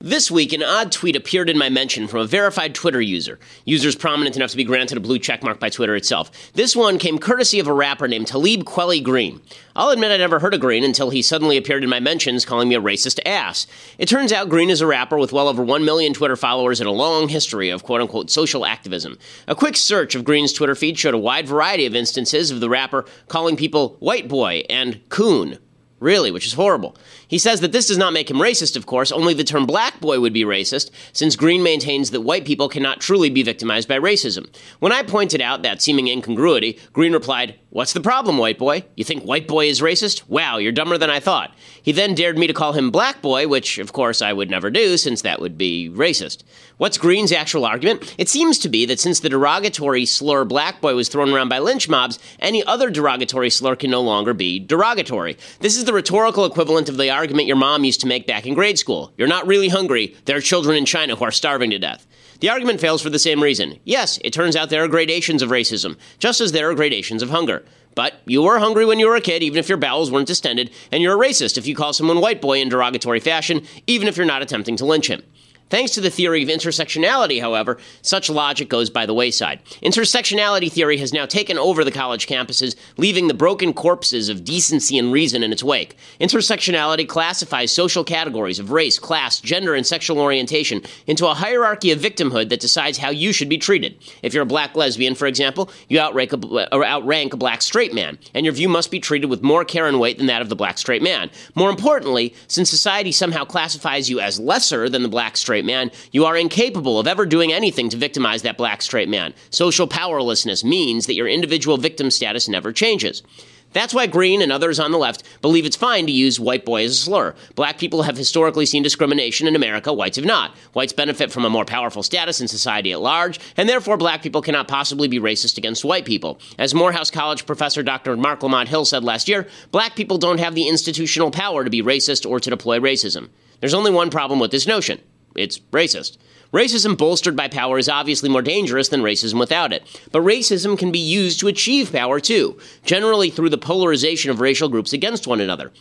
This week, an odd tweet appeared in my mention from a verified Twitter user. Users prominent enough to be granted a blue checkmark by Twitter itself. This one came courtesy of a rapper named Talib Kweli Greene. I'll admit I never heard of Greene until he suddenly appeared in my mentions calling me a racist ass. It turns out Greene is a rapper with well over 1 million Twitter followers and a long history of quote unquote social activism. A quick search of Greene's Twitter feed showed a wide variety of instances of the rapper calling people white boy and coon. Really, which is horrible. He says that this does not make him racist, of course, only the term black boy would be racist, since Greene maintains that white people cannot truly be victimized by racism. When I pointed out that seeming incongruity, Greene replied, What's the problem, white boy? You think white boy is racist? Wow, you're dumber than I thought. He then dared me to call him black boy, which, of course, I would never do, since that would be racist. What's Greene's actual argument? It seems to be that since the derogatory slur black boy was thrown around by lynch mobs, any other derogatory slur can no longer be derogatory. This is the rhetorical equivalent of the argument your mom used to make back in grade school. You're not really hungry. There are children in China who are starving to death. The argument fails for the same reason. Yes, it turns out there are gradations of racism, just as there are gradations of hunger. But you were hungry when you were a kid, even if your bowels weren't distended, and you're a racist if you call someone white boy in derogatory fashion, even if you're not attempting to lynch him. Thanks to the theory of intersectionality, however, such logic goes by the wayside. Intersectionality theory has now taken over the college campuses, leaving the broken corpses of decency and reason in its wake. Intersectionality classifies social categories of race, class, gender, and sexual orientation into a hierarchy of victimhood that decides how you should be treated. If you're a black lesbian, for example, you outrank a, outrank a black straight man, and your view must be treated with more care and weight than that of the black straight man. More importantly, since society somehow classifies you as lesser than the black straight straight man, you are incapable of ever doing anything to victimize that black straight man. Social powerlessness means that your individual victim status never changes. That's why Greene and others on the left believe it's fine to use white boy as a slur. Black people have historically seen discrimination in America, whites have not. Whites benefit from a more powerful status in society at large, and therefore black people cannot possibly be racist against white people. As Morehouse College professor Dr. Marc Lamont Hill said last year, black people don't have the institutional power to be racist or to deploy racism. There's only one problem with this notion it's racist. Racism bolstered by power is obviously more dangerous than racism without it. But racism can be used to achieve power too, generally through the polarization of racial groups against one another.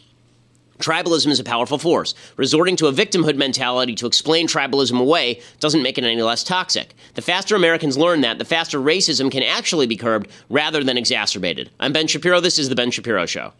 Tribalism is a powerful force. Resorting to a victimhood mentality to explain tribalism away doesn't make it any less toxic. The faster Americans learn that, the faster racism can actually be curbed rather than exacerbated. I'm Ben Shapiro. This is The Ben Shapiro Show.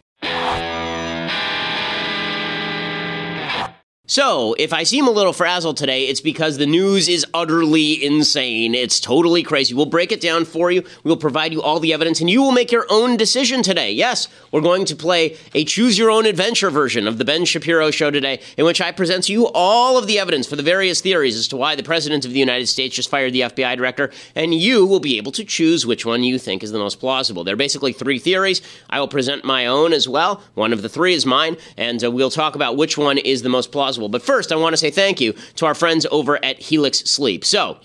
So, if I seem a little frazzled today, it's because the news is utterly insane. It's totally crazy. We'll break it down for you. We will provide you all the evidence, and you will make your own decision today. Yes, we're going to play a choose your own adventure version of the Ben Shapiro Show today, in which I present to you all of the evidence for the various theories as to why the President of the United States just fired the FBI director, and you will be able to choose which one you think is the most plausible. There are basically three theories. I will present my own as well. One of the three is mine, and uh, we'll talk about which one is the most plausible possible. But first, I want to say thank you to our friends over at Helix Sleep. So,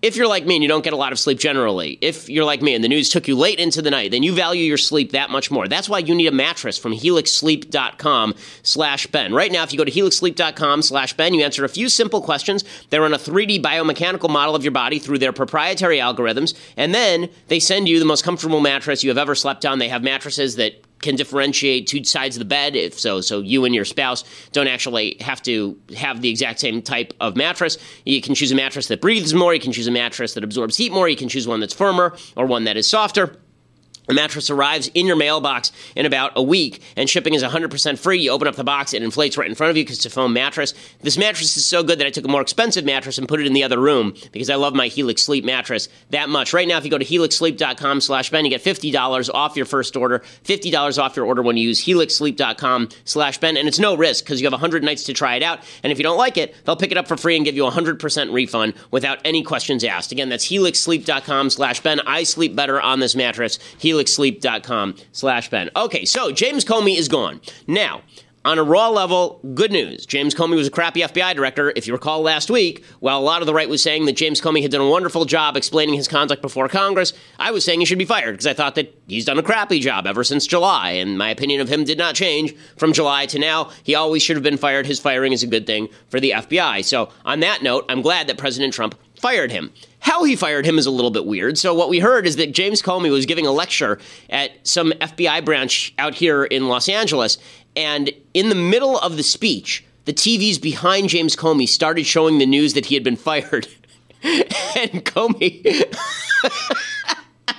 if you're like me and you don't get a lot of sleep generally, if you're like me and the news took you late into the night, then you value your sleep that much more. That's why you need a mattress from helixsleep.com slash Ben. Right now, if you go to helixsleep.com slash Ben, you answer a few simple questions. They run a 3D biomechanical model of your body through their proprietary algorithms, and then they send you the most comfortable mattress you have ever slept on. They have mattresses that can differentiate two sides of the bed if so. So you and your spouse don't actually have to have the exact same type of mattress. You can choose a mattress that breathes more. You can choose a mattress that absorbs heat more. You can choose one that's firmer or one that is softer the mattress arrives in your mailbox in about a week, and shipping is 100% free. You open up the box, it inflates right in front of you because it's a foam mattress. This mattress is so good that I took a more expensive mattress and put it in the other room because I love my Helix Sleep mattress that much. Right now, if you go to helixsleep.com slash Ben, you get $50 off your first order, $50 off your order when you use helixsleep.com slash Ben, and it's no risk because you have 100 nights to try it out, and if you don't like it, they'll pick it up for free and give you a 100% refund without any questions asked. Again, that's helixsleep.com slash Ben. I sleep better on this mattress. Helix helixsleep.com slash Ben. Okay, so James Comey is gone. Now, on a raw level, good news. James Comey was a crappy FBI director. If you recall last week, while a lot of the right was saying that James Comey had done a wonderful job explaining his conduct before Congress, I was saying he should be fired because I thought that he's done a crappy job ever since July. And my opinion of him did not change from July to now. He always should have been fired. His firing is a good thing for the FBI. So, on that note, I'm glad that President Trump fired him. How he fired him is a little bit weird. So, what we heard is that James Comey was giving a lecture at some FBI branch out here in Los Angeles. And in the middle of the speech, the TVs behind James Comey started showing the news that he had been fired. and Comey.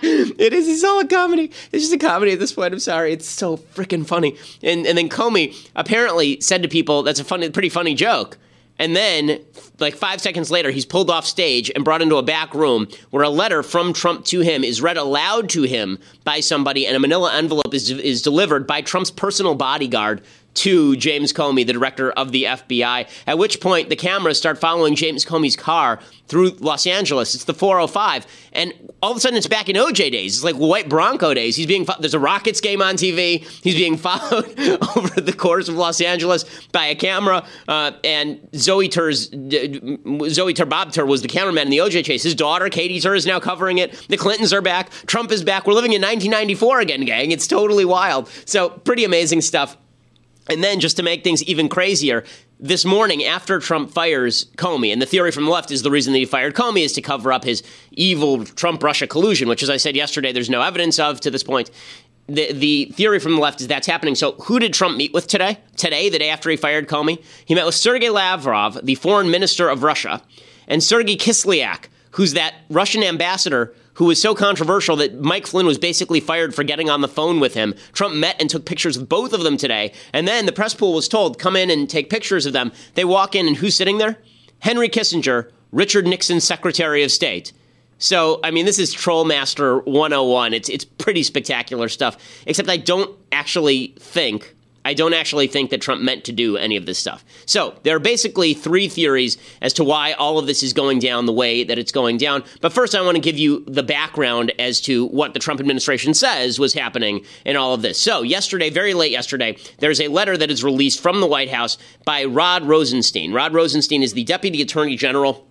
it is. It's all a comedy. It's just a comedy at this point. I'm sorry. It's so freaking funny. And and then Comey apparently said to people, "That's a funny, pretty funny joke." And then, like five seconds later, he's pulled off stage and brought into a back room where a letter from Trump to him is read aloud to him by somebody, and a manila envelope is, is delivered by Trump's personal bodyguard to James Comey, the director of the FBI. At which point, the cameras start following James Comey's car through Los Angeles. It's the 405, and all of a sudden, it's back in OJ days. It's like white Bronco days. He's being there's a Rockets game on TV. He's being followed over the course of Los Angeles by a camera, uh, and Zoey Tur's Zoey Tur Bob was the cameraman in the OJ chase. His daughter Katy Tur is now covering it. The Clintons are back. Trump is back. We're living in 1994 again, gang. It's totally wild. So pretty amazing stuff. And then, just to make things even crazier, this morning after Trump fires Comey, and the theory from the left is the reason that he fired Comey is to cover up his evil Trump Russia collusion, which, as I said yesterday, there's no evidence of to this point. The, the theory from the left is that's happening. So, who did Trump meet with today? Today, the day after he fired Comey? He met with Sergei Lavrov, the foreign minister of Russia, and Sergei Kislyak, who's that Russian ambassador who was so controversial that Mike Flynn was basically fired for getting on the phone with him. Trump met and took pictures of both of them today. And then the press pool was told, come in and take pictures of them. They walk in, and who's sitting there? Henry Kissinger, Richard Nixon's Secretary of State. So, I mean, this is Trollmaster 101. It's, it's pretty spectacular stuff, except I don't actually think I don't actually think that Trump meant to do any of this stuff. So there are basically three theories as to why all of this is going down the way that it's going down. But first, I want to give you the background as to what the Trump administration says was happening in all of this. So yesterday, very late yesterday, there's a letter that is released from the White House by Rod Rosenstein. Rod Rosenstein is the Deputy Attorney General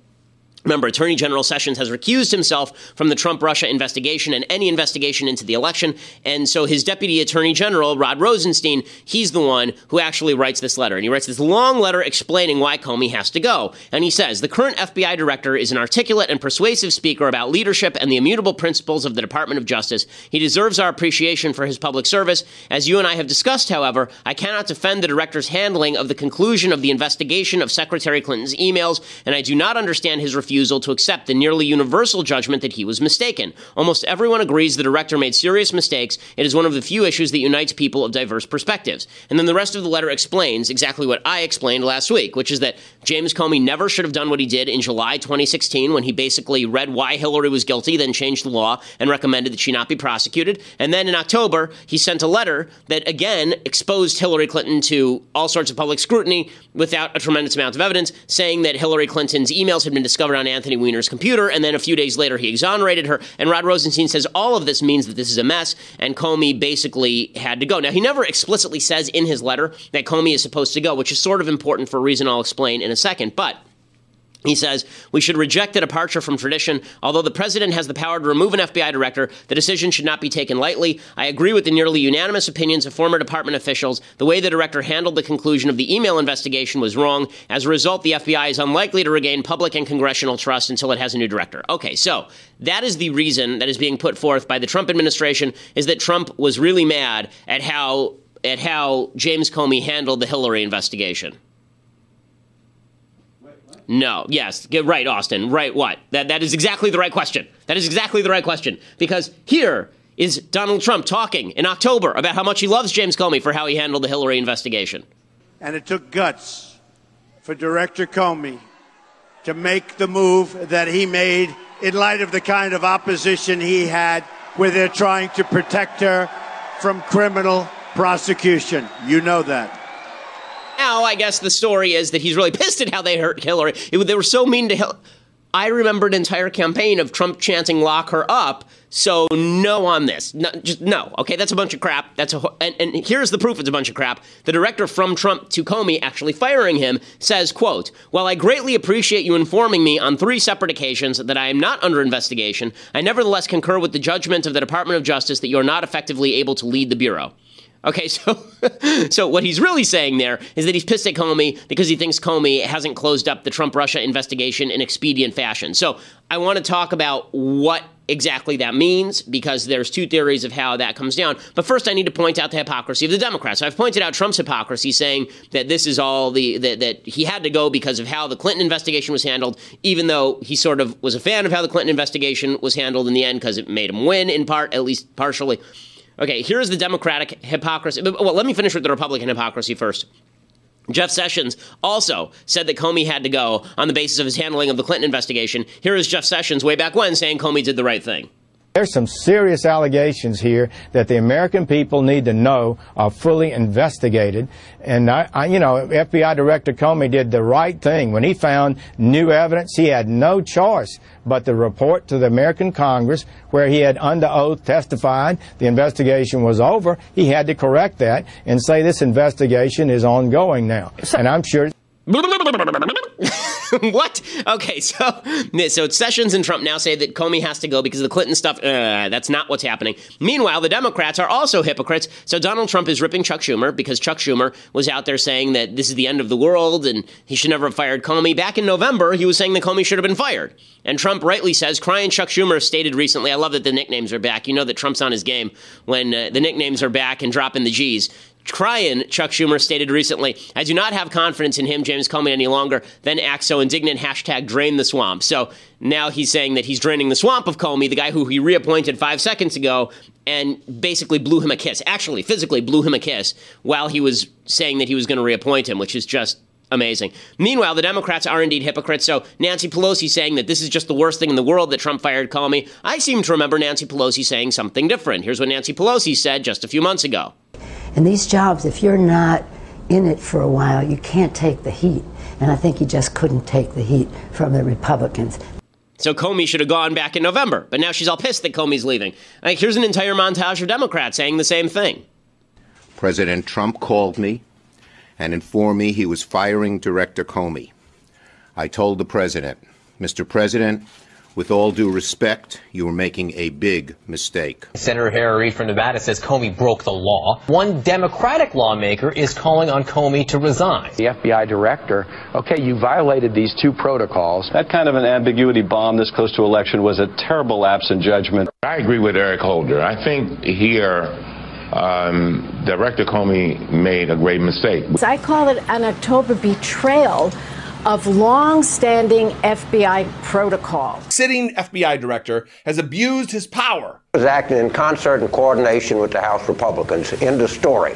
Remember, Attorney General Sessions has recused himself from the Trump Russia investigation and any investigation into the election. And so his Deputy Attorney General, Rod Rosenstein, he's the one who actually writes this letter. And he writes this long letter explaining why Comey has to go. And he says the current FBI director is an articulate and persuasive speaker about leadership and the immutable principles of the Department of Justice. He deserves our appreciation for his public service. As you and I have discussed, however, I cannot defend the director's handling of the conclusion of the investigation of Secretary Clinton's emails, and I do not understand his refusal refusal to accept the nearly universal judgment that he was mistaken. Almost everyone agrees the director made serious mistakes. It is one of the few issues that unites people of diverse perspectives. And then the rest of the letter explains exactly what I explained last week, which is that James Comey never should have done what he did in July 2016 when he basically read why Hillary was guilty, then changed the law and recommended that she not be prosecuted. And then in October, he sent a letter that again exposed Hillary Clinton to all sorts of public scrutiny without a tremendous amount of evidence, saying that Hillary Clinton's emails had been discovered on Anthony Weiner's computer, and then a few days later he exonerated her. And Rod Rosenstein says all of this means that this is a mess, and Comey basically had to go. Now, he never explicitly says in his letter that Comey is supposed to go, which is sort of important for a reason I'll explain in a second, but he says, We should reject the departure from tradition. Although the president has the power to remove an FBI director, the decision should not be taken lightly. I agree with the nearly unanimous opinions of former department officials. The way the director handled the conclusion of the email investigation was wrong. As a result, the FBI is unlikely to regain public and congressional trust until it has a new director. Okay, so that is the reason that is being put forth by the Trump administration is that Trump was really mad at how at how James Comey handled the Hillary investigation. No. Yes. Get right, Austin. Right. What? That that is exactly the right question. That is exactly the right question because here is Donald Trump talking in October about how much he loves James Comey for how he handled the Hillary investigation. And it took guts for Director Comey to make the move that he made in light of the kind of opposition he had where they're trying to protect her from criminal prosecution. You know that now, I guess the story is that he's really pissed at how they hurt Hillary. It, they were so mean to Hillary. I remember an entire campaign of Trump chanting "lock her up." So no on this. No, just no. Okay, that's a bunch of crap. That's a and, and here's the proof. It's a bunch of crap. The director from Trump to Comey actually firing him says, "quote While I greatly appreciate you informing me on three separate occasions that I am not under investigation, I nevertheless concur with the judgment of the Department of Justice that you are not effectively able to lead the bureau." Okay, so so what he's really saying there is that he's pissed at Comey because he thinks Comey hasn't closed up the Trump Russia investigation in expedient fashion. So I want to talk about what exactly that means because there's two theories of how that comes down. But first, I need to point out the hypocrisy of the Democrats. So I've pointed out Trump's hypocrisy, saying that this is all the that, that he had to go because of how the Clinton investigation was handled, even though he sort of was a fan of how the Clinton investigation was handled in the end because it made him win in part, at least partially. Okay, here's the Democratic hypocrisy. Well, let me finish with the Republican hypocrisy first. Jeff Sessions also said that Comey had to go on the basis of his handling of the Clinton investigation. Here is Jeff Sessions way back when saying Comey did the right thing. There's some serious allegations here that the American people need to know are fully investigated. And I, I, you know, FBI Director Comey did the right thing. When he found new evidence, he had no choice but to report to the American Congress where he had under oath testified the investigation was over. He had to correct that and say this investigation is ongoing now. And I'm sure. what? Okay, so so Sessions and Trump now say that Comey has to go because of the Clinton stuff. Uh, that's not what's happening. Meanwhile, the Democrats are also hypocrites. So Donald Trump is ripping Chuck Schumer because Chuck Schumer was out there saying that this is the end of the world and he should never have fired Comey. Back in November, he was saying that Comey should have been fired. And Trump rightly says, crying Chuck Schumer stated recently, I love that the nicknames are back. You know that Trump's on his game when uh, the nicknames are back and dropping the G's. Crying, Chuck Schumer stated recently, I do not have confidence in him, James Comey, any longer, then act so indignant, hashtag drain the swamp. So now he's saying that he's draining the swamp of Comey, the guy who he reappointed five seconds ago, and basically blew him a kiss. Actually, physically blew him a kiss while he was saying that he was going to reappoint him, which is just amazing. Meanwhile, the Democrats are indeed hypocrites. So Nancy Pelosi saying that this is just the worst thing in the world that Trump fired Comey. I seem to remember Nancy Pelosi saying something different. Here's what Nancy Pelosi said just a few months ago. And these jobs, if you're not in it for a while, you can't take the heat. And I think he just couldn't take the heat from the Republicans. So Comey should have gone back in November, but now she's all pissed that Comey's leaving. Like, here's an entire montage of Democrats saying the same thing. President Trump called me and informed me he was firing Director Comey. I told the president, Mr. President, with all due respect, you are making a big mistake. Senator Harry Reid from Nevada says Comey broke the law. One Democratic lawmaker is calling on Comey to resign. The FBI director, okay, you violated these two protocols. That kind of an ambiguity bomb this close to election was a terrible lapse in judgment. I agree with Eric Holder. I think here um, Director Comey made a great mistake. I call it an October betrayal of long-standing FBI protocol. Sitting FBI director has abused his power. Was acting in concert and coordination with the House Republicans. End of story.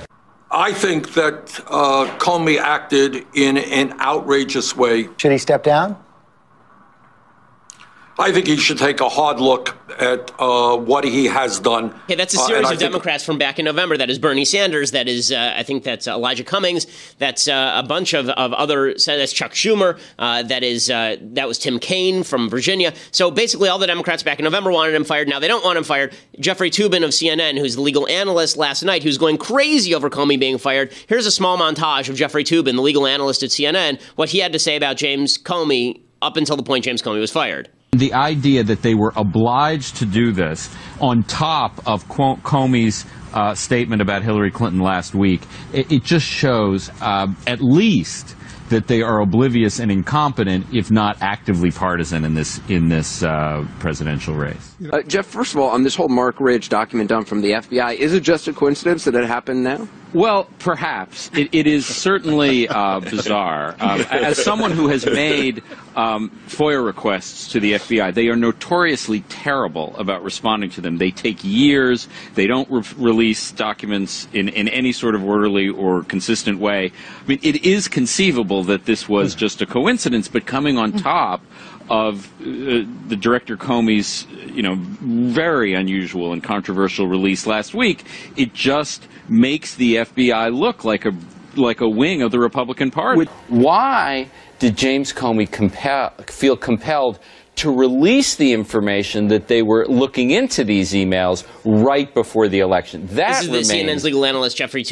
I think that uh, Comey acted in an outrageous way. Should he step down? I think he should take a hard look at uh, what he has done. Yeah, that's a series uh, of Democrats from back in November. That is Bernie Sanders. That is, uh, I think that's Elijah Cummings. That's uh, a bunch of, of other. That's Chuck Schumer. Uh, that is uh, that was Tim Kaine from Virginia. So basically, all the Democrats back in November wanted him fired. Now they don't want him fired. Jeffrey Toobin of CNN, who's the legal analyst last night, who's going crazy over Comey being fired. Here's a small montage of Jeffrey Toobin, the legal analyst at CNN, what he had to say about James Comey up until the point James Comey was fired the idea that they were obliged to do this on top of Comey's uh, statement about Hillary Clinton last week, it, it just shows uh, at least that they are oblivious and incompetent, if not actively partisan in this in this uh, presidential race. Uh, Jeff, first of all, on this whole Marc Rich document done from the FBI, is it just a coincidence that it happened now? Well, perhaps it, it is certainly uh, bizarre. Um, as someone who has made um, FOIA requests to the FBI, they are notoriously terrible about responding to them. They take years. They don't re- release documents in, in any sort of orderly or consistent way. I mean, it is conceivable that this was just a coincidence, but coming on top of uh, the director Comey's, you know, very unusual and controversial release last week, it just makes the FBI look like a like a wing of the Republican Party. Why did James Comey compel, feel compelled to release the information that they were looking into these emails right before the election. That this is the CNN's legal analyst Jeffrey uh,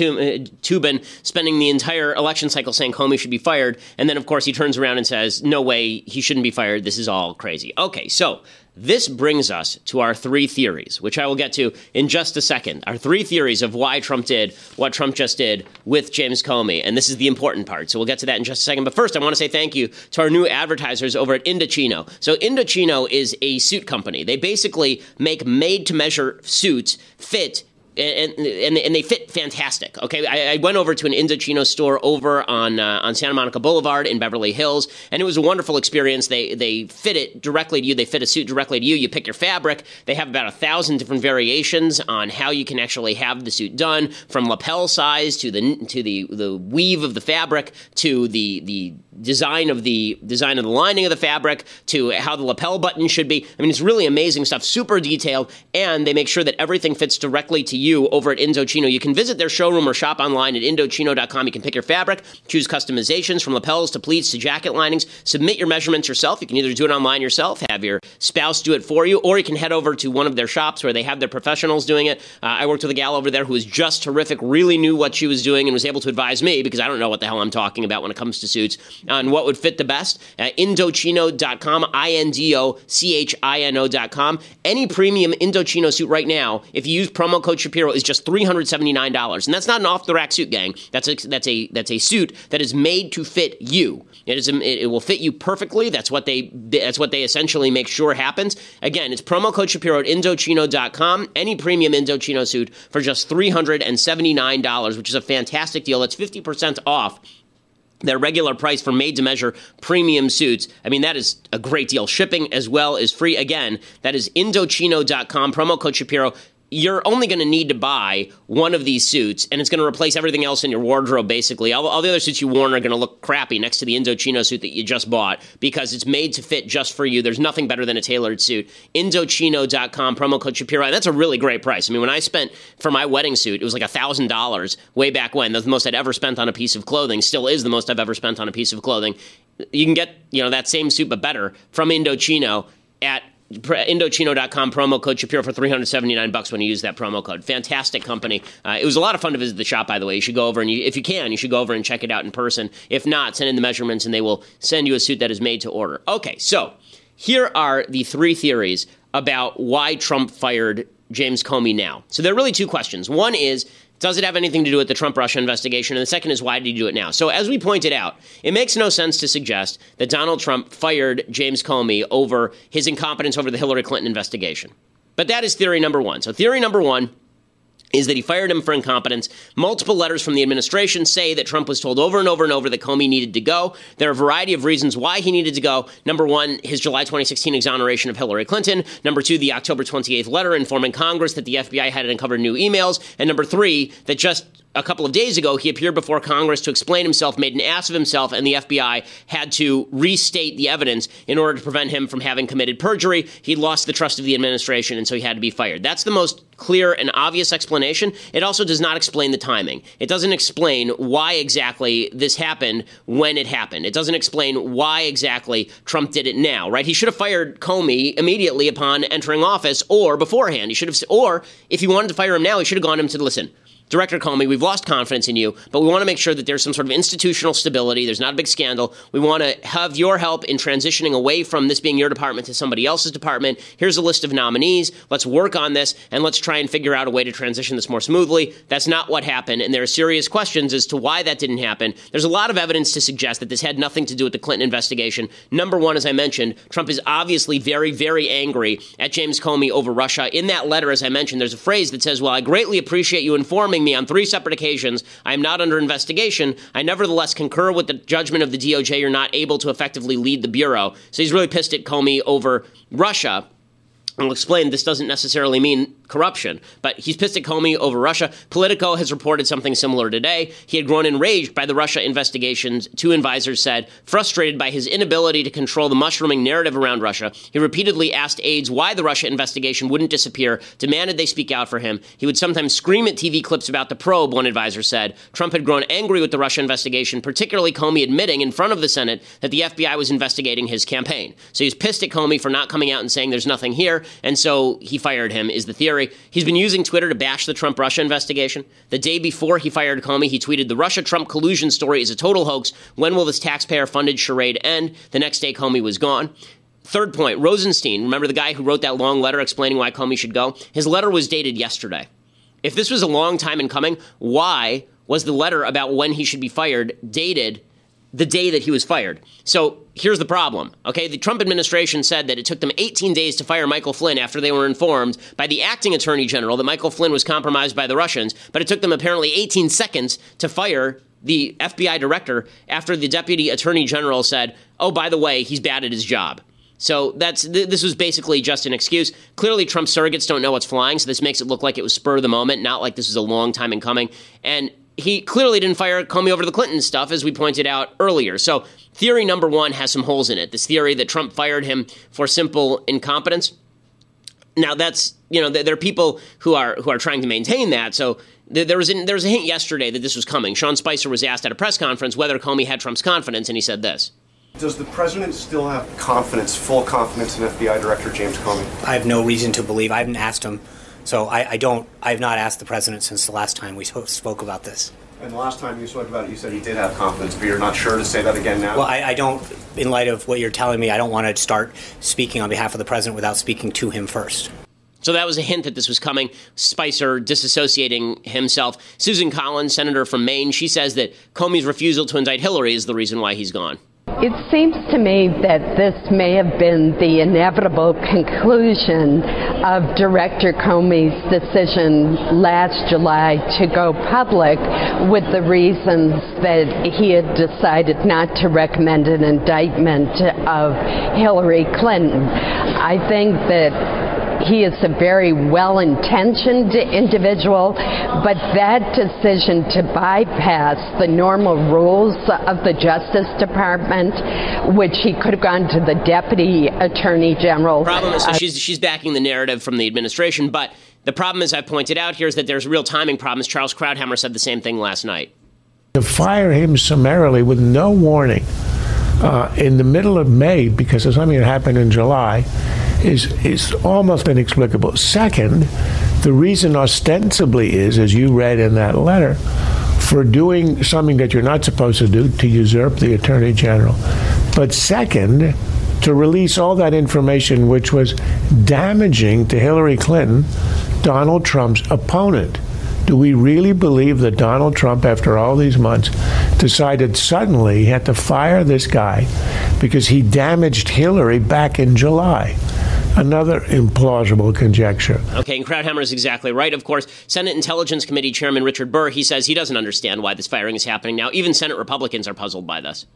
Toobin spending the entire election cycle saying Comey should be fired, and then of course he turns around and says, "No way, he shouldn't be fired. This is all crazy." Okay, so this brings us to our three theories, which I will get to in just a second. Our three theories of why Trump did what Trump just did with James Comey. And this is the important part. So we'll get to that in just a second. But first, I want to say thank you to our new advertisers over at Indochino. So Indochino is a suit company. They basically make made to measure suits fit and, and, and they fit fantastic. Okay, I, I, went over to an Indochino store over on uh, on Santa Monica Boulevard in Beverly Hills, and it was a wonderful experience. They they fit it directly to you. They fit a suit directly to you. You pick your fabric. They have about a thousand different variations on how you can actually have the suit done, from lapel size to the to the the weave of the fabric to the the design of the design of the lining of the fabric to how the lapel button should be. I mean, it's really amazing stuff, super detailed, and they make sure that everything fits directly to you over at Indochino. You can visit their showroom or shop online at Indochino.com. You can pick your fabric, choose customizations from lapels to pleats to jacket linings, submit your measurements yourself. You can either do it online yourself, have your spouse do it for you, or you can head over to one of their shops where they have their professionals doing it. Uh, I worked with a gal over there who was just terrific, really knew what she was doing, and was able to advise me because I don't know what the hell I'm talking about when it comes to suits on what would fit the best. Uh, Indochino.com, I N D O C H I N O.com. Any premium Indochino suit right now, if you use promo code Shapiro, is just $379. And that's not an off the rack suit, gang. That's a, that's a, that's a suit that is made to fit you. It, is, it will fit you perfectly. That's what they, that's what they essentially make sure happens. Again, it's promo code Shapiro at Indochino.com. Any premium Indochino suit for just $379, which is a fantastic deal. That's 50% off their regular price for made to measure premium suits. I mean, that is a great deal. Shipping as well is free. Again, that is Indochino.com, promo code Shapiro you're only going to need to buy one of these suits, and it's going to replace everything else in your wardrobe, basically. All, all the other suits you've worn are going to look crappy next to the Indochino suit that you just bought because it's made to fit just for you. There's nothing better than a tailored suit. Indochino.com, promo code Shapiro. That's a really great price. I mean, when I spent for my wedding suit, it was like $1,000 way back when. That's the most I'd ever spent on a piece of clothing. Still is the most I've ever spent on a piece of clothing. You can get, you know, that same suit, but better from Indochino at Indochino.com promo code Shapiro for 379 bucks when you use that promo code. Fantastic company. Uh, it was a lot of fun to visit the shop, by the way. You should go over and you, if you can, you should go over and check it out in person. If not, send in the measurements and they will send you a suit that is made to order. Okay, so here are the three theories about why Trump fired James Comey now. So there are really two questions. One is does it have anything to do with the Trump Russia investigation? And the second is why did he do it now? So, as we pointed out, it makes no sense to suggest that Donald Trump fired James Comey over his incompetence over the Hillary Clinton investigation. But that is theory number one. So, theory number one is that he fired him for incompetence. Multiple letters from the administration say that Trump was told over and over and over that Comey needed to go. There are a variety of reasons why he needed to go. Number one, his July 2016 exoneration of Hillary Clinton. Number two, the October 28th letter informing Congress that the FBI had uncovered new emails. And number three, that just a couple of days ago, he appeared before Congress to explain himself, made an ass of himself, and the FBI had to restate the evidence in order to prevent him from having committed perjury. He lost the trust of the administration, and so he had to be fired. That's the most clear and obvious explanation. It also does not explain the timing. It doesn't explain why exactly this happened when it happened. It doesn't explain why exactly Trump did it now, right? He should have fired Comey immediately upon entering office or beforehand. He should have, or if he wanted to fire him now, he should have gone to him to listen. Director Comey, we've lost confidence in you, but we want to make sure that there's some sort of institutional stability. There's not a big scandal. We want to have your help in transitioning away from this being your department to somebody else's department. Here's a list of nominees. Let's work on this and let's try and figure out a way to transition this more smoothly. That's not what happened, and there are serious questions as to why that didn't happen. There's a lot of evidence to suggest that this had nothing to do with the Clinton investigation. Number one, as I mentioned, Trump is obviously very, very angry at James Comey over Russia. In that letter, as I mentioned, there's a phrase that says, Well, I greatly appreciate you informing me on three separate occasions I am not under investigation, I nevertheless concur with the judgment of the DOJ you're not able to effectively lead the Bureau. So he's really pissed at Comey over Russia. I'll explain this doesn't necessarily mean corruption, but he's pissed at Comey over Russia. Politico has reported something similar today. He had grown enraged by the Russia investigations, two advisors said. Frustrated by his inability to control the mushrooming narrative around Russia, he repeatedly asked aides why the Russia investigation wouldn't disappear, demanded they speak out for him. He would sometimes scream at TV clips about the probe, one advisor said. Trump had grown angry with the Russia investigation, particularly Comey admitting in front of the Senate that the FBI was investigating his campaign. So he's pissed at Comey for not coming out and saying there's nothing here and so he fired him, is the theory. He's been using Twitter to bash the Trump Russia investigation. The day before he fired Comey, he tweeted, The Russia Trump collusion story is a total hoax. When will this taxpayer funded charade end? The next day, Comey was gone. third point Rosenstein, remember the guy who wrote that long letter explaining why Comey should go? His letter was dated yesterday. If this was a long time in coming, why was the letter about when he should be fired dated the day that he was fired? So here's the problem. Okay, the Trump administration said that it took them 18 days to fire Michael Flynn after they were informed by the acting attorney general that Michael Flynn was compromised by the Russians, but it took them apparently 18 seconds to fire the FBI director after the deputy attorney general said, "Oh, by the way, he's bad at his job." So that's th- this was basically just an excuse. Clearly, Trump surrogates don't know what's flying, so this makes it look like it was spur of the moment, not like this was a long time in coming. And he clearly didn't fire Comey over the Clinton stuff, as we pointed out earlier. So theory number one has some holes in it. This theory that Trump fired him for simple incompetence. Now that's you know there are people who are who are trying to maintain that. So there was a, there was a hint yesterday that this was coming. Sean Spicer was asked at a press conference whether Comey had Trump's confidence, and he said this. Does the president still have confidence, full confidence in FBI Director James Comey? I have no reason to believe. I haven't asked him, so I, I don't. I have not asked the president since the last time we spoke about this. And the last time you spoke about it, you said he did have confidence, but you're not sure to say that again now? Well, I, I don't, in light of what you're telling me, I don't want to start speaking on behalf of the president without speaking to him first. So that was a hint that this was coming. Spicer disassociating himself. Susan Collins, senator from Maine, she says that Comey's refusal to indict Hillary is the reason why he's gone. It seems to me that this may have been the inevitable conclusion of Director Comey's decision last July to go public with the reasons that he had decided not to recommend an indictment of Hillary Clinton. I think that he is a very well intentioned individual, but that decision to bypass the normal rules of the Justice Department, which he could have gone to the Deputy Attorney General. Problem is, so she's, she's backing the narrative from the administration, but the problem, as I pointed out here, is that there's real timing problems. Charles Krauthammer said the same thing last night. To fire him summarily with no warning uh, in the middle of May because of something that happened in July is is almost inexplicable. Second, the reason ostensibly is, as you read in that letter, for doing something that you're not supposed to do to usurp the attorney general. But second, to release all that information which was damaging to Hillary Clinton, Donald Trump's opponent. Do we really believe that Donald Trump, after all these months, decided suddenly he had to fire this guy because he damaged Hillary back in July? Another implausible conjecture. Okay, and Krauthammer is exactly right. Of course, Senate Intelligence Committee Chairman Richard Burr, he says he doesn't understand why this firing is happening now. Even Senate Republicans are puzzled by this.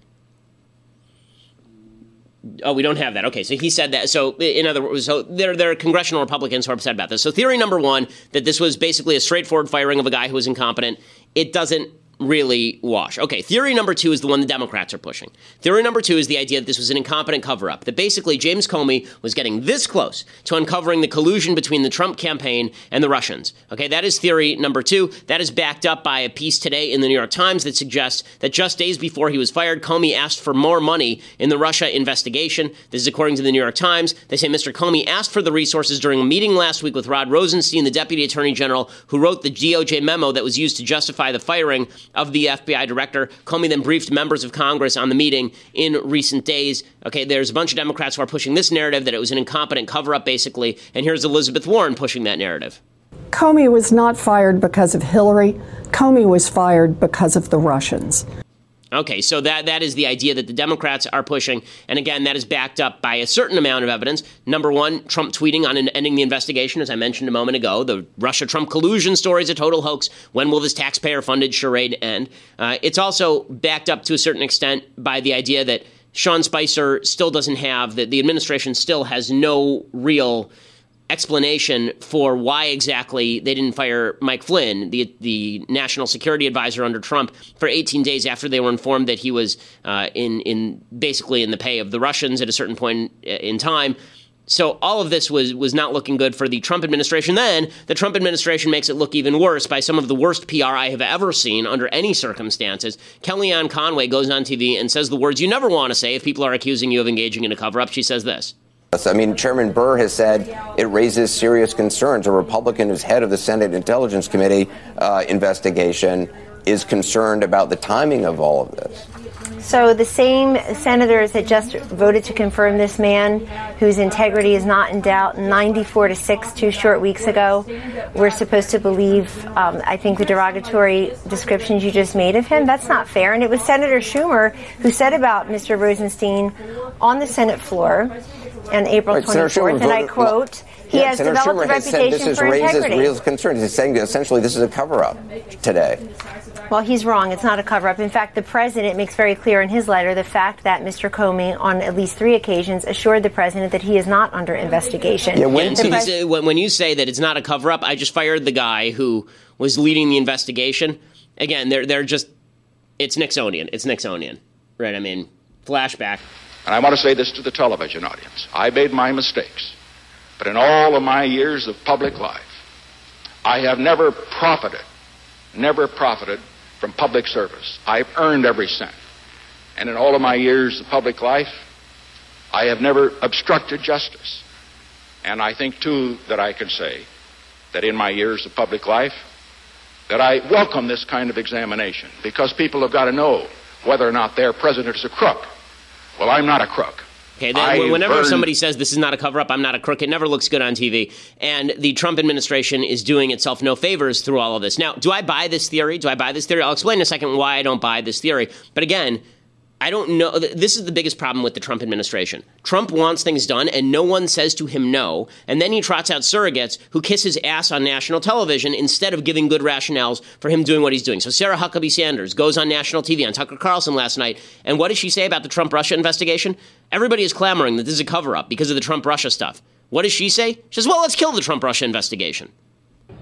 Oh, we don't have that. Okay, so he said that. So, in other words, so there, there are congressional Republicans who are upset about this. So, theory number one that this was basically a straightforward firing of a guy who was incompetent. It doesn't really wash. Okay, theory number two is the one the Democrats are pushing. Theory number two is the idea that this was an incompetent cover up, that basically James Comey was getting this close to uncovering the collusion between the Trump campaign and the Russians. Okay, that is theory number two. That is backed up by a piece today in the New York Times that suggests that just days before he was fired, Comey asked for more money in the Russia investigation. This is according to the New York Times. They say Mr. Comey asked for the resources during a meeting last week with Rod Rosenstein, the Deputy Attorney General, who wrote the DOJ memo that was used to justify the firing of the FBI director. Comey then briefed members of Congress on the meeting in recent days. Okay, there's a bunch of Democrats who are pushing this narrative that it was an incompetent cover up, basically. And here's Elizabeth Warren pushing that narrative. Comey was not fired because of Hillary. Comey was fired because of the Russians. Okay, so that that is the idea that the Democrats are pushing, and again, that is backed up by a certain amount of evidence. Number one, Trump tweeting on ending the investigation, as I mentioned a moment ago. The Russia-Trump collusion story is a total hoax. When will this taxpayer-funded charade end? Uh, it's also backed up to a certain extent by the idea that Sean Spicer still doesn't have that the administration still has no real explanation for why exactly they didn't fire Mike Flynn, the the national security advisor under Trump, for 18 days after they were informed that he was uh, in in basically in the pay of the Russians at a certain point in time. So all of this was was not looking good for the Trump administration. Then the Trump administration makes it look even worse by some of the worst PR I have ever seen under any circumstances. Kellyanne Conway goes on TV and says the words you never want to say if people are accusing you of engaging in a cover up. She says this. I mean, Chairman Burr has said it raises serious concerns. A Republican who's head of the Senate Intelligence Committee uh, investigation is concerned about the timing of all of this. So the same senators that just voted to confirm this man, whose integrity is not in doubt, 94 to six, two short weeks ago, we're supposed to believe. Um, I think the derogatory descriptions you just made of him. That's not fair. And it was Senator Schumer who said about Mr. Rosenstein on the Senate floor on April Right, Senator 24th, Schumer and I voted- quote. He Yeah, has Senator developed Schumer a has said reputation this is for raises integrity. real concerns. He's saying essentially this is a cover-up today. Well, he's wrong. It's not a cover up. In fact, the president makes very clear in his letter the fact that Mr. Comey, on at least three occasions, assured the president that he is not under investigation. Yeah, The when, pres- when, when you say that it's not a cover up, I just fired the guy who was leading the investigation. Again, they're they're just it's Nixonian. It's Nixonian, right? I mean, flashback. And I want to say this to the television audience. I made my mistakes. But in all of my years of public life, I have never profited, never profited from public service. I've earned every cent. And in all of my years of public life, I have never obstructed justice. And I think, too, that I can say that in my years of public life, that I welcome this kind of examination because people have got to know whether or not their president is a crook. Well, I'm not a crook. Okay, then, whenever burned- somebody says this is not a cover up, I'm not a crook, it never looks good on TV. And the Trump administration is doing itself no favors through all of this. Now, do I buy this theory? Do I buy this theory? I'll explain in a second why I don't buy this theory. But again, I don't know. This is the biggest problem with the Trump administration. Trump wants things done, and no one says to him no. And then he trots out surrogates who kiss his ass on national television instead of giving good rationales for him doing what he's doing. So Sarah Huckabee Sanders goes on national TV on Tucker Carlson last night, and what does she say about the Trump Russia investigation? Everybody is clamoring that this is a cover up because of the Trump Russia stuff. What does she say? She says, well, let's kill the Trump Russia investigation.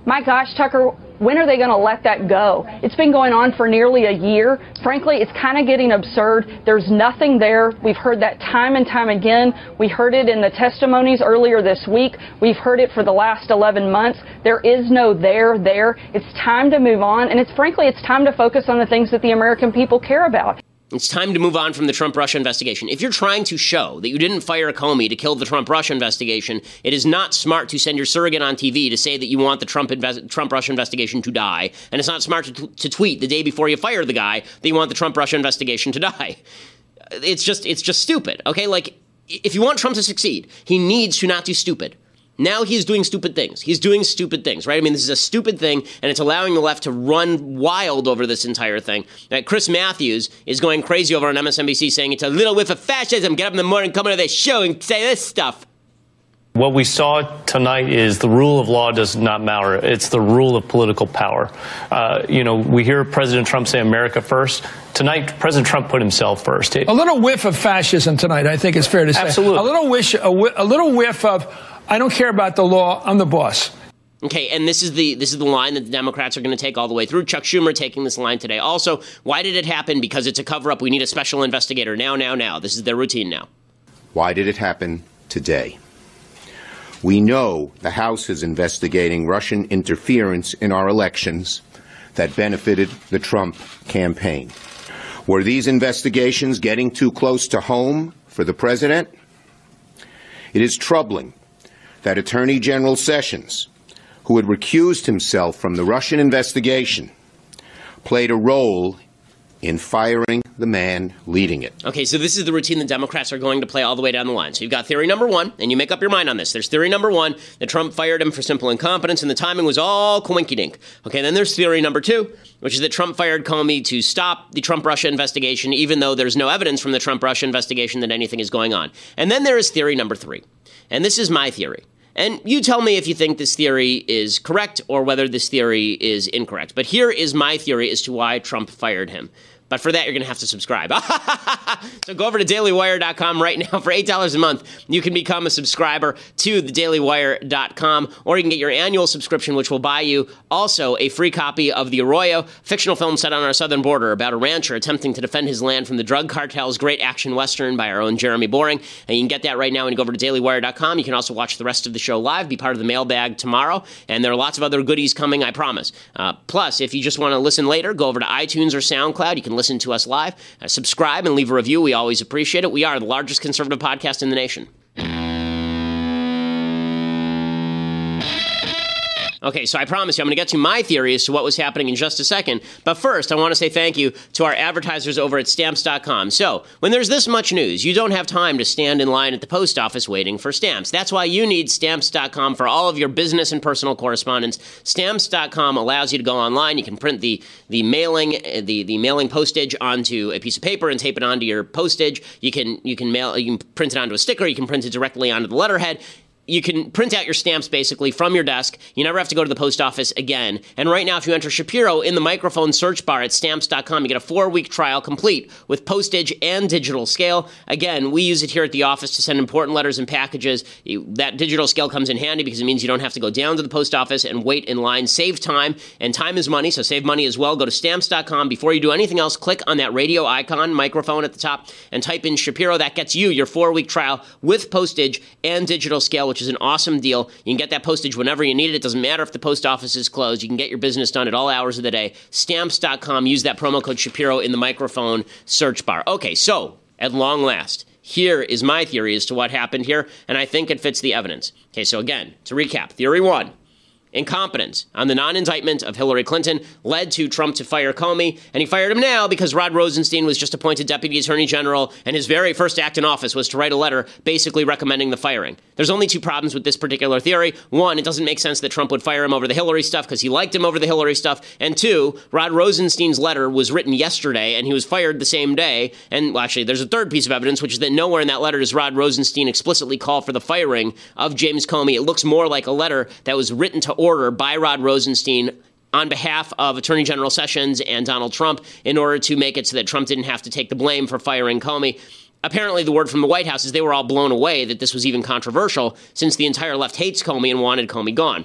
My gosh, Tucker, when are they going to let that go? It's been going on for nearly a year. Frankly, it's kind of getting absurd. There's nothing there. We've heard that time and time again. We heard it in the testimonies earlier this week. We've heard it for the last 11 months. There is no there there. It's time to move on. And it's frankly, it's time to focus on the things that the American people care about. It's time to move on from the Trump Russia investigation. If you're trying to show that you didn't fire Comey to kill the Trump Russia investigation, it is not smart to send your surrogate on TV to say that you want the Trump Trump Russia investigation to die, and it's not smart to, t- to tweet the day before you fire the guy that you want the Trump Russia investigation to die. It's just it's just stupid. Okay, like if you want Trump to succeed, he needs to not do stupid. Now he's doing stupid things. He's doing stupid things, right? I mean, this is a stupid thing, and it's allowing the left to run wild over this entire thing. Chris Matthews is going crazy over on MSNBC saying it's a little whiff of fascism. Get up in the morning, come into this show, and say this stuff. What we saw tonight is the rule of law does not matter. It's the rule of political power. Uh, you know, we hear President Trump say America first. Tonight, President Trump put himself first. A little whiff of fascism tonight, I think it's fair to say. Absolutely. A little wish, a, whi- a little whiff of, I don't care about the law, I'm the boss. Okay, and this is the this is the line that the Democrats are going to take all the way through. Chuck Schumer taking this line today. Also, why did it happen? Because it's a cover up. We need a special investigator now, now, now. This is their routine now. Why did it happen today? We know the House is investigating Russian interference in our elections that benefited the Trump campaign. Were these investigations getting too close to home for the president? It is troubling that Attorney General Sessions, who had recused himself from the Russian investigation, played a role in firing the man leading it. Okay, so this is the routine the Democrats are going to play all the way down the line. So you've got theory number one, and you make up your mind on this. There's theory number one that Trump fired him for simple incompetence, and the timing was all coinky dink. Okay, then there's theory number two, which is that Trump fired Comey to stop the Trump Russia investigation, even though there's no evidence from the Trump Russia investigation that anything is going on. And then there is theory number three, and this is my theory. And you tell me if you think this theory is correct or whether this theory is incorrect. But here is my theory as to why Trump fired him. But for that, you're going to have to subscribe. so go over to dailywire.com right now for $8 a month. You can become a subscriber to thedailywire.com, or you can get your annual subscription, which will buy you also a free copy of The Arroyo, fictional film set on our southern border about a rancher attempting to defend his land from the drug cartels. Great action western by our own Jeremy Boring. And you can get that right now when you go over to dailywire.com. You can also watch the rest of the show live, be part of the mailbag tomorrow, and there are lots of other goodies coming, I promise. Uh, plus, if you just want to listen later, go over to iTunes or SoundCloud. You can listen to us live. Uh, subscribe and leave a review. We always appreciate it. We are the largest conservative podcast in the nation. Okay, so I promise you, I'm going to get to my theory as to what was happening in just a second. But first, I want to say thank you to our advertisers over at stamps.com. So, when there's this much news, you don't have time to stand in line at the post office waiting for stamps. That's why you need stamps.com for all of your business and personal correspondence. Stamps.com allows you to go online. You can print the, the mailing the, the mailing postage onto a piece of paper and tape it onto your postage. You can you can mail you can print it onto a sticker. You can print it directly onto the letterhead you can print out your stamps basically from your desk. You never have to go to the post office again. And right now, if you enter Shapiro in the microphone search bar at stamps.com, you get a four week trial complete with postage and digital scale. Again, we use it here at the office to send important letters and packages. That digital scale comes in handy because it means you don't have to go down to the post office and wait in line. Save time, and time is money, so save money as well. Go to stamps.com. Before you do anything else, click on that radio icon, microphone at the top, and type in Shapiro. That gets you your four week trial with postage and digital scale, which is an awesome deal. You can get that postage whenever you need it. It doesn't matter if the post office is closed. You can get your business done at all hours of the day. Stamps.com. Use that promo code Shapiro in the microphone search bar. Okay, so at long last, here is my theory as to what happened here, and I think it fits the evidence. Okay, so again, to recap, theory one incompetence on the non indictment of Hillary Clinton led to Trump to fire Comey, and he fired him now because Rod Rosenstein was just appointed Deputy Attorney General, and his very first act in office was to write a letter basically recommending the firing. There's only two problems with this particular theory. One, it doesn't make sense that Trump would fire him over the Hillary stuff because he liked him over the Hillary stuff. And two, Rod Rosenstein's letter was written yesterday, and he was fired the same day. And well, actually, there's a third piece of evidence, which is that nowhere in that letter does Rod Rosenstein explicitly call for the firing of James Comey. It looks more like a letter that was written to order by Rod Rosenstein on behalf of Attorney General Sessions and Donald Trump in order to make it so that Trump didn't have to take the blame for firing Comey. Apparently, the word from the White House is they were all blown away that this was even controversial since the entire left hates Comey and wanted Comey gone.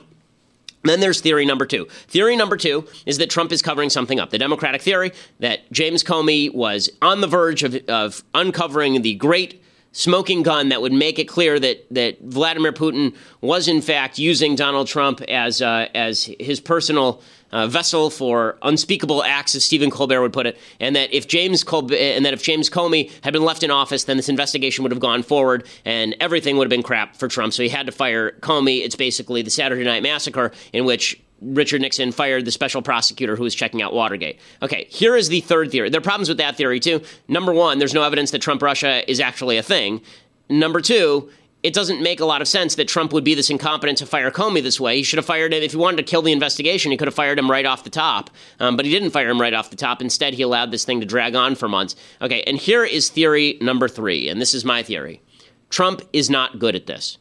Then there's theory number two. Theory number two is that Trump is covering something up. The Democratic theory that James Comey was on the verge of, of uncovering the great smoking gun that would make it clear that that Vladimir Putin was in fact using Donald Trump as uh, as his personal uh, vessel for unspeakable acts, as Stephen Colbert would put it, and that if James Colbert, and that if James Comey had been left in office, then this investigation would have gone forward, and everything would have been crap for Trump. So he had to fire Comey. It's basically the Saturday Night Massacre, in which Richard Nixon fired the special prosecutor who was checking out Watergate. Okay, here is the third theory. There are problems with that theory too. Number one, there's no evidence that Trump Russia is actually a thing. Number two, it doesn't make a lot of sense that Trump would be this incompetent to fire Comey this way. He should have fired him if he wanted to kill the investigation. He could have fired him right off the top, um, but he didn't fire him right off the top. Instead, he allowed this thing to drag on for months. Okay, and here is theory number three, and this is my theory: Trump is not good at this.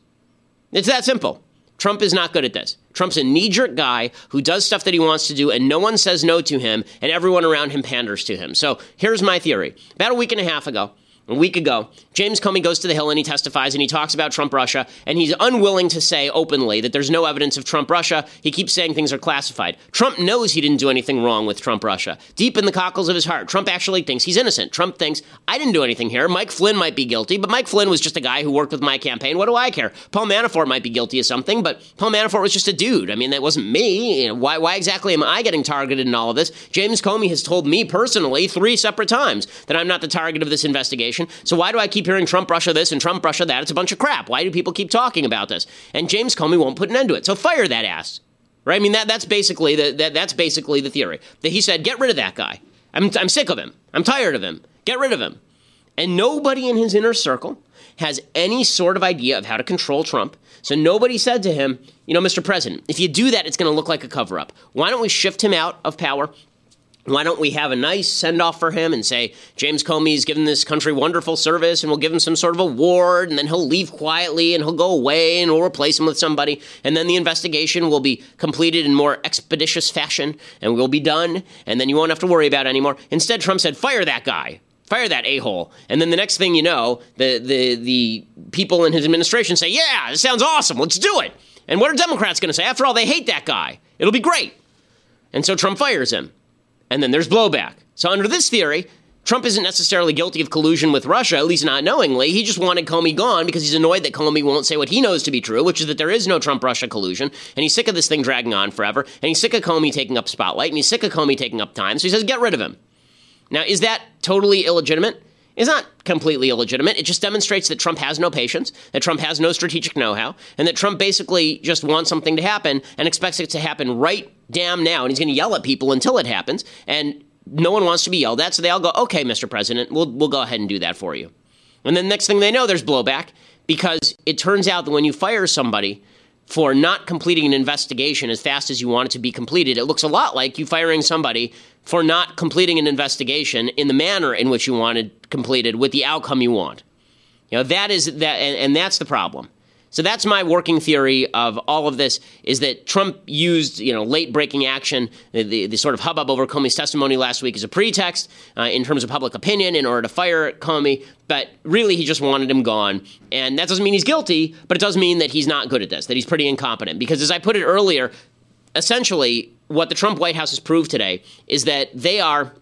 It's that simple. Trump is not good at this. Trump's a knee jerk guy who does stuff that he wants to do, and no one says no to him, and everyone around him panders to him. So here's my theory. About a week and a half ago, a week ago, James Comey goes to the Hill and he testifies and he talks about Trump Russia, and he's unwilling to say openly that there's no evidence of Trump Russia. He keeps saying things are classified. Trump knows he didn't do anything wrong with Trump Russia. Deep in the cockles of his heart, Trump actually thinks he's innocent. Trump thinks, I didn't do anything here. Mike Flynn might be guilty, but Mike Flynn was just a guy who worked with my campaign. What do I care? Paul Manafort might be guilty of something, but Paul Manafort was just a dude. I mean, that wasn't me. Why, why exactly am I getting targeted in all of this? James Comey has told me personally three separate times that I'm not the target of this investigation. So why do I keep hearing Trump Russia this and Trump Russia that? It's a bunch of crap. Why do people keep talking about this? And James Comey won't put an end to it. So fire that ass. Right? I mean that that's basically the that, that's basically the theory. That he said, get rid of that guy. I'm I'm sick of him. I'm tired of him. Get rid of him. And nobody in his inner circle has any sort of idea of how to control Trump. So nobody said to him, you know, Mr. President, if you do that, it's going to look like a cover up. Why don't we shift him out of power? Why don't we have a nice send off for him and say, James Comey's given this country wonderful service and we'll give him some sort of award and then he'll leave quietly and he'll go away and we'll replace him with somebody and then the investigation will be completed in more expeditious fashion and we'll be done and then you won't have to worry about it anymore. Instead, Trump said, fire that guy. Fire that a hole. And then the next thing you know, the, the, the people in his administration say, Yeah, this sounds awesome. Let's do it. And what are Democrats going to say? After all, they hate that guy. It'll be great. And so Trump fires him and then there's blowback. So, under this theory, Trump isn't necessarily guilty of collusion with Russia, at least not knowingly. He just wanted Comey gone because he's annoyed that Comey won't say what he knows to be true, which is that there is no Trump Russia collusion. And he's sick of this thing dragging on forever. And he's sick of Comey taking up spotlight. And he's sick of Comey taking up time. So he says, get rid of him. Now, is that totally illegitimate? Is not completely illegitimate. It just demonstrates that Trump has no patience, that Trump has no strategic know how, and that Trump basically just wants something to happen and expects it to happen right damn now. And he's going to yell at people until it happens. And no one wants to be yelled at. So they all go, okay, Mr. President, we'll, we'll go ahead and do that for you. And then next thing they know, there's blowback because it turns out that when you fire somebody, for not completing an investigation as fast as you want it to be completed. It looks a lot like you firing somebody for not completing an investigation in the manner in which you wanted completed with the outcome you want. You know, that is that and, and that's the problem. So that's my working theory of all of this is that Trump used, you know, late breaking action, the, the, the sort of hubbub over Comey's testimony last week as a pretext uh, in terms of public opinion in order to fire Comey. But really, he just wanted him gone. And that doesn't mean he's guilty, but it does mean that he's not good at this, that he's pretty incompetent. Because as I put it earlier, essentially, what the Trump White House has proved today is that they are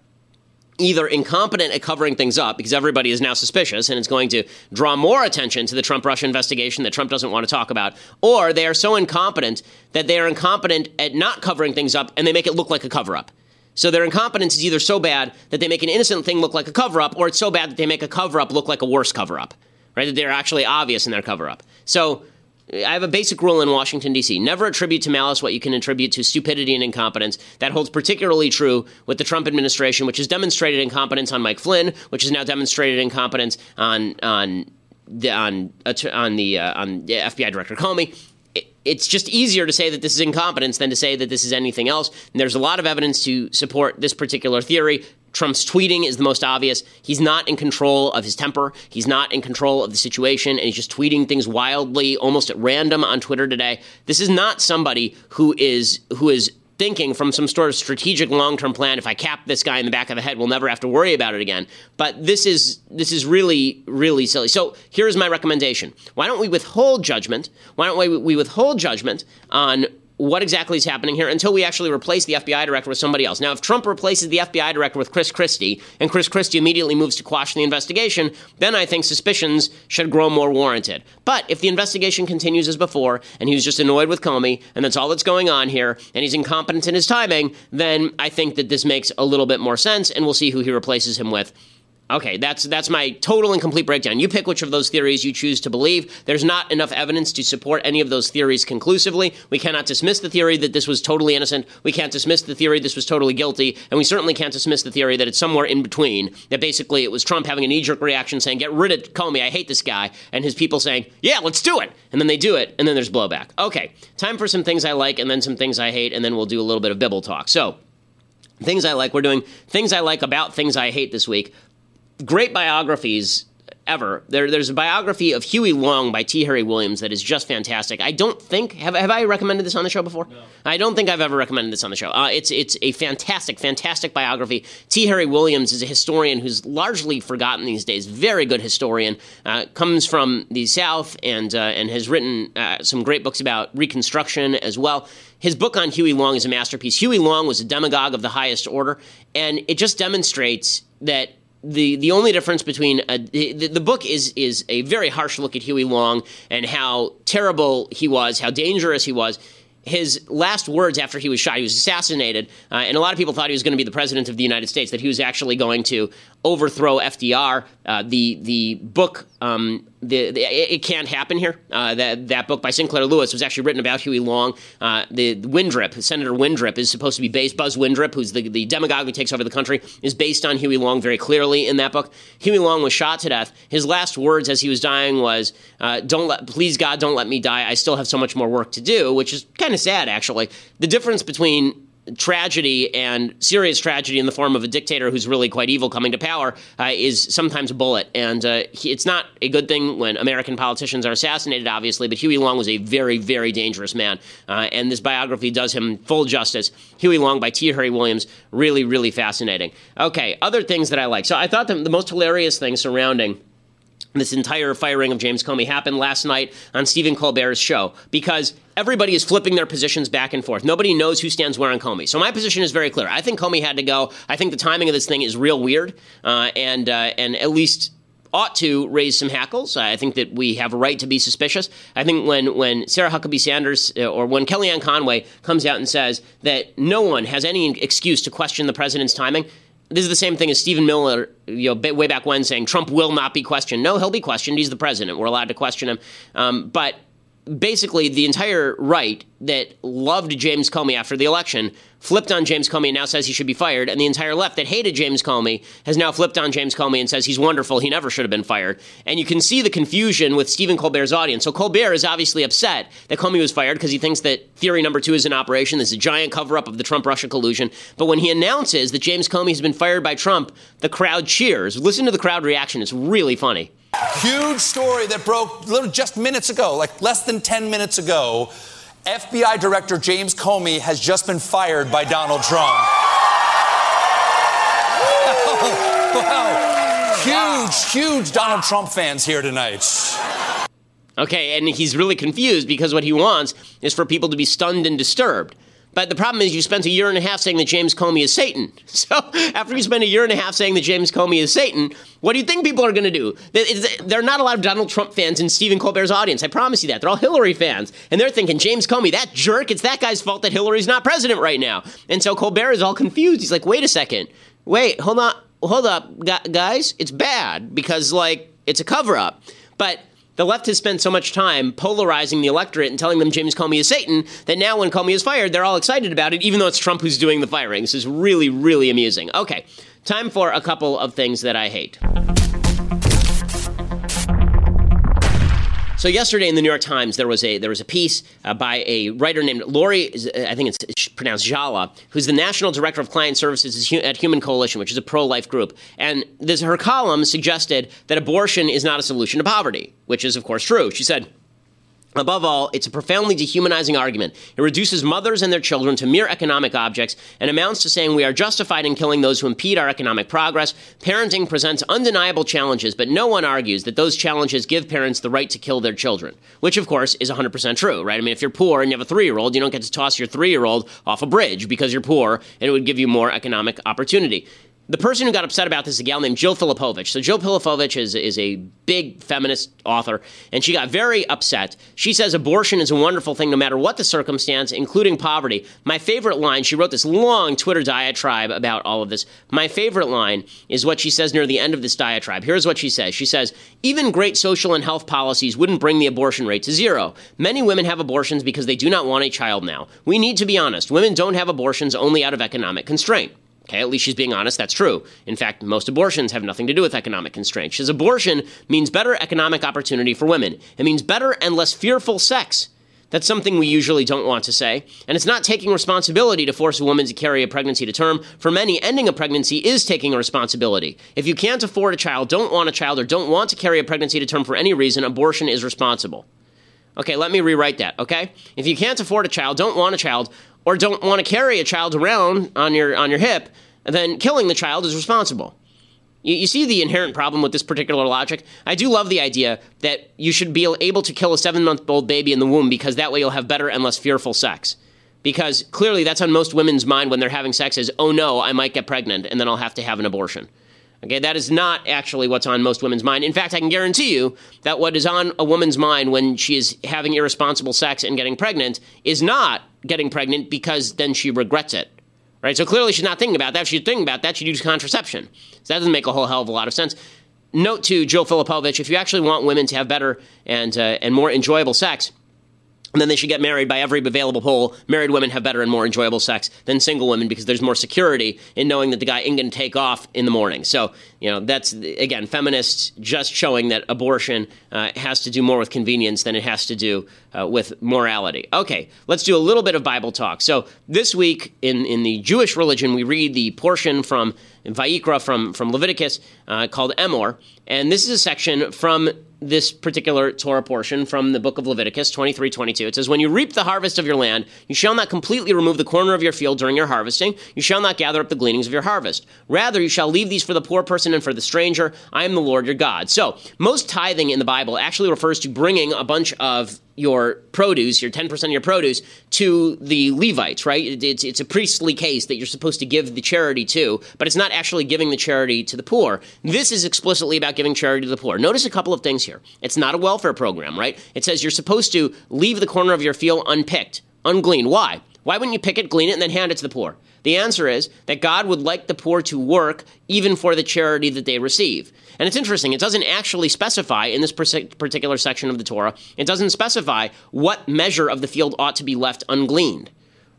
either incompetent at covering things up because everybody is now suspicious and it's going to draw more attention to the Trump Russia investigation that Trump doesn't want to talk about, or they are so incompetent that they are incompetent at not covering things up and they make it look like a cover up. So their incompetence is either so bad that they make an innocent thing look like a cover up, or it's so bad that they make a cover up look like a worse cover up, right? That they're actually obvious in their cover up. So I have a basic rule in Washington, D.C. Never attribute to malice what you can attribute to stupidity and incompetence. That holds particularly true with the Trump administration, which has demonstrated incompetence on Mike Flynn, which has now demonstrated incompetence on on the, on on the uh, on FBI Director Comey. it's just easier to say that this is incompetence than to say that this is anything else. And there's a lot of evidence to support this particular theory. Trump's tweeting is the most obvious. He's not in control of his temper. He's not in control of the situation, and he's just tweeting things wildly, almost at random on Twitter today. This is not somebody who is who is thinking from some sort of strategic long-term plan if i cap this guy in the back of the head we'll never have to worry about it again but this is this is really really silly so here's my recommendation why don't we withhold judgment why don't we, we withhold judgment on what exactly is happening here until we actually replace the FBI director with somebody else. Now, if Trump replaces the FBI director with Chris Christie and Chris Christie immediately moves to quash the investigation, then I think suspicions should grow more warranted. But if the investigation continues as before and he's just annoyed with Comey and that's all that's going on here and he's incompetent in his timing, then I think that this makes a little bit more sense and we'll see who he replaces him with Okay, that's that's my total and complete breakdown. You pick which of those theories you choose to believe. There's not enough evidence to support any of those theories conclusively. We cannot dismiss the theory that this was totally innocent. We can't dismiss the theory this was totally guilty, and we certainly can't dismiss the theory that it's somewhere in between. That basically it was Trump having a knee-jerk reaction saying, "Get rid of Comey, I hate this guy," and his people saying, "Yeah, let's do it," and then they do it, and then there's blowback. Okay, time for some things I like, and then some things I hate, and then we'll do a little bit of Bible talk. So. Things I like. We're doing things I like about things I hate this week great biographies ever. There, there's a biography of Huey Long by T. Harry Williams that is just fantastic. I don't think have have I recommended this on the show before? No. I don't think I've ever recommended this on the show. Uh, it's it's a fantastic, fantastic biography. T. Harry Williams is a historian who's largely forgotten these days. Very good historian. Uh, comes from the South and uh, and has written uh, some great books about Reconstruction as well. His book on Huey Long is a masterpiece. Huey Long was a demagogue of the highest order, and it just demonstrates that the the only difference between a, the, the book is is a very harsh look at Huey Long and how terrible he was, how dangerous he was. His last words after he was shot, he was assassinated, uh, and a lot of people thought he was going to be the president of the United States, that he was actually going to overthrow FDR. Uh, the the book um, the, the, it can't happen here. Uh, that that book by Sinclair Lewis was actually written about Huey Long. Uh, the Windrip, Senator Windrip, is supposed to be based. Buzz Windrip, who's the, the demagogue who takes over the country, is based on Huey Long very clearly in that book. Huey Long was shot to death. His last words as he was dying was, uh, "Don't let, please God, don't let me die. I still have so much more work to do," which is kind of sad, actually. The difference between tragedy and serious tragedy in the form of a dictator who's really quite evil coming to power uh, is sometimes a bullet. And uh, he, it's not a good thing when American politicians are assassinated, obviously, but Huey Long was a very, very dangerous man. Uh, and this biography does him full justice. Huey Long by T. Harry Williams, really, really fascinating. Okay, other things that I like. So I thought the, the most hilarious thing surrounding this entire firing of James Comey happened last night on Stephen Colbert's show because everybody is flipping their positions back and forth. Nobody knows who stands where on Comey. So my position is very clear. I think Comey had to go. I think the timing of this thing is real weird, uh, and uh, and at least ought to raise some hackles. I think that we have a right to be suspicious. I think when, when Sarah Huckabee Sanders uh, or when Kellyanne Conway comes out and says that no one has any excuse to question the president's timing, this is the same thing as Stephen Miller, you know, way back when saying Trump will not be questioned. No, he'll be questioned. He's the president. We're allowed to question him. Um, but basically the entire right that loved James Comey after the election flipped on James Comey and now says he should be fired, and the entire left that hated James Comey has now flipped on James Comey and says he's wonderful, he never should have been fired. And you can see the confusion with Stephen Colbert's audience. So Colbert is obviously upset that Comey was fired because he thinks that theory number two is in operation. There's a giant cover up of the Trump Russia collusion. But when he announces that James Comey has been fired by Trump, the crowd cheers. Listen to the crowd reaction. It's really funny. Huge story that broke just minutes ago, like less than 10 minutes ago. FBI Director James Comey has just been fired by Donald Trump. wow. Huge, huge Donald Trump fans here tonight. Okay, and he's really confused because what he wants is for people to be stunned and disturbed. But the problem is, you spent a year and a half saying that James Comey is Satan. So after you spend a year and a half saying that James Comey is Satan, what do you think people are going to do? There are not a lot of Donald Trump fans in Stephen Colbert's audience. I promise you that. They're all Hillary fans. And they're thinking, James Comey, that jerk, it's that guy's fault that Hillary's not president right now. And so Colbert is all confused. He's like, wait a second. Wait, hold on. Hold up, guys. It's bad because, like, it's a cover up. But the left has spent so much time polarizing the electorate and telling them James Comey is Satan that now when Comey is fired, they're all excited about it, even though it's Trump who's doing the firing. This is really, really amusing. Okay, time for a couple of things that I hate. So yesterday in the New York Times, there was a there was a piece uh, by a writer named Lori, I think it's pronounced Jala, who's the national director of client services at Human Coalition, which is a pro-life group. And this, her column suggested that abortion is not a solution to poverty, which is of course true. She said. Above all, it's a profoundly dehumanizing argument. It reduces mothers and their children to mere economic objects and amounts to saying we are justified in killing those who impede our economic progress. Parenting presents undeniable challenges, but no one argues that those challenges give parents the right to kill their children, which of course is 100% true, right? I mean, if you're poor and you have a three year old, you don't get to toss your three year old off a bridge because you're poor and it would give you more economic opportunity the person who got upset about this is a gal named Jill Filipovic. So Jill Filipovic is, is a big feminist author, and she got very upset. She says abortion is a wonderful thing no matter what the circumstance, including poverty. My favorite line, she wrote this long Twitter diatribe about all of this. My favorite line is what she says near the end of this diatribe. Here's what she says. She says, even great social and health policies wouldn't bring the abortion rate to zero. Many women have abortions because they do not want a child now. We need to be honest. Women don't have abortions only out of economic constraint. Okay, at least she's being honest. That's true. In fact, most abortions have nothing to do with economic constraints. She says abortion means better economic opportunity for women. It means better and less fearful sex. That's something we usually don't want to say. And it's not taking responsibility to force a woman to carry a pregnancy to term. For many, ending a pregnancy is taking a responsibility. If you can't afford a child, don't want a child, or don't want to carry a pregnancy to term for any reason, abortion is responsible. Okay, let me rewrite that, okay? If you can't afford a child, don't want a child, or don't want to carry a child around on your on your hip, then killing the child is responsible. You, you see the inherent problem with this particular logic? I do love the idea that you should be able to kill a seven month old baby in the womb because that way you'll have better and less fearful sex. Because clearly that's on most women's mind when they're having sex is, oh no, I might get pregnant and then I'll have to have an abortion. Okay, that is not actually what's on most women's mind. In fact, I can guarantee you that what is on a woman's mind when she is having irresponsible sex and getting pregnant is not getting pregnant because then she regrets it. Right? So clearly she's not thinking about that. If she's thinking about that, she'd use contraception. So that doesn't make a whole hell of a lot of sense. Note to Jill Filipovic, if you actually want women to have better and, uh, and more enjoyable sex, and then they should get married by every available poll. Married women have better and more enjoyable sex than single women because there's more security in knowing that the guy ain't going to take off in the morning. So, you know, that's, again, feminists just showing that abortion uh, has to do more with convenience than it has to do uh, with morality. Okay, let's do a little bit of Bible talk. So, this week in, in the Jewish religion, we read the portion from Vayikra, from, from Leviticus, uh, called Emor. And this is a section from this particular Torah portion from the book of Leviticus 23 22. It says, When you reap the harvest of your land, you shall not completely remove the corner of your field during your harvesting. You shall not gather up the gleanings of your harvest. Rather, you shall leave these for the poor person and for the stranger. I am the Lord your God. So, most tithing in the Bible actually refers to bringing a bunch of your produce, your 10% of your produce, to the Levites, right? It's, it's a priestly case that you're supposed to give the charity to, but it's not actually giving the charity to the poor. This is explicitly about giving charity to the poor. Notice a couple of things here. It's not a welfare program, right? It says you're supposed to leave the corner of your field unpicked, ungleaned. Why? Why wouldn't you pick it, glean it, and then hand it to the poor? The answer is that God would like the poor to work even for the charity that they receive. And it's interesting, it doesn't actually specify in this particular section of the Torah, it doesn't specify what measure of the field ought to be left ungleaned,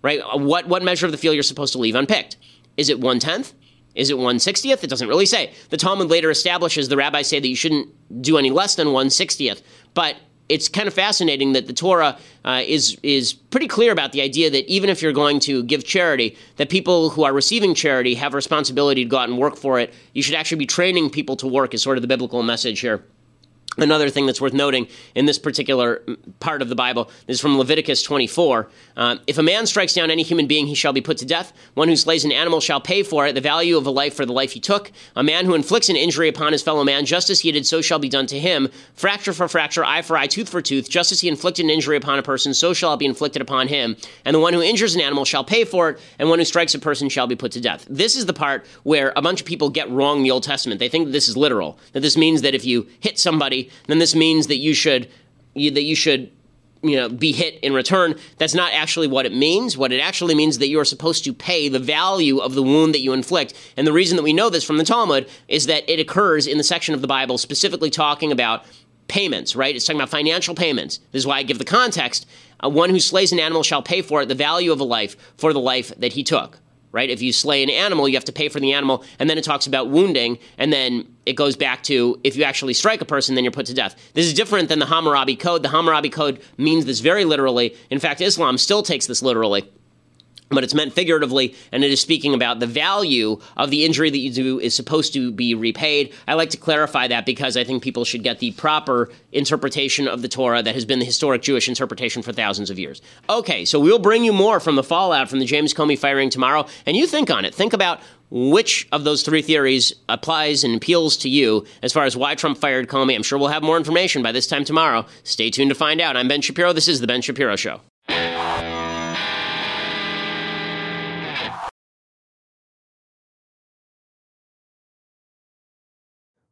right? Uh, what, what measure of the field you're supposed to leave unpicked. Is it one tenth? Is it 160th? It doesn't really say. The Talmud later establishes the rabbis say that you shouldn't do any less than 160th. But it's kind of fascinating that the Torah uh, is is pretty clear about the idea that even if you're going to give charity, that people who are receiving charity have a responsibility to go out and work for it. You should actually be training people to work, is sort of the biblical message here. Another thing that's worth noting in this particular part of the Bible is from Leviticus 24. Um, if a man strikes down any human being, he shall be put to death. One who slays an animal shall pay for it the value of a life for the life he took. A man who inflicts an injury upon his fellow man, just as he did, so shall be done to him. Fracture for fracture, eye for eye, tooth for tooth. Just as he inflicted an injury upon a person, so shall it be inflicted upon him. And the one who injures an animal shall pay for it, and one who strikes a person shall be put to death. This is the part where a bunch of people get wrong the Old Testament. They think this is literal, that this means that if you hit somebody, then this means that you should you, that you should you know be hit in return. That's not actually what it means. What it actually means that you are supposed to pay the value of the wound that you inflict. And the reason that we know this from the talmud is that it occurs in the section of the bible specifically talking about payments right? It's talking about financial payments. This is why i give the context. Uh, one who slays an animal shall pay for it the value of a life for the life that he took right? If you slay an animal, you have to pay for the animal, and then it talks about wounding, and then it goes back to if you actually strike a person, then you're put to death. This is different than the Hammurabi Code. The Hammurabi Code means this very literally. In fact, Islam still takes this literally but it's meant figuratively, and it is speaking about the value of the injury that you do is supposed to be repaid. I like to clarify that because I think people should get the proper interpretation of the Torah that has been the historic Jewish interpretation for thousands of years. Okay, so we'll bring you more from the fallout from the James Comey firing tomorrow, and you think on it. Think about which of those three theories applies and appeals to you as far as why Trump fired Comey. I'm sure we'll have more information by this time tomorrow. Stay tuned to find out. I'm Ben Shapiro. This is The Ben Shapiro Show.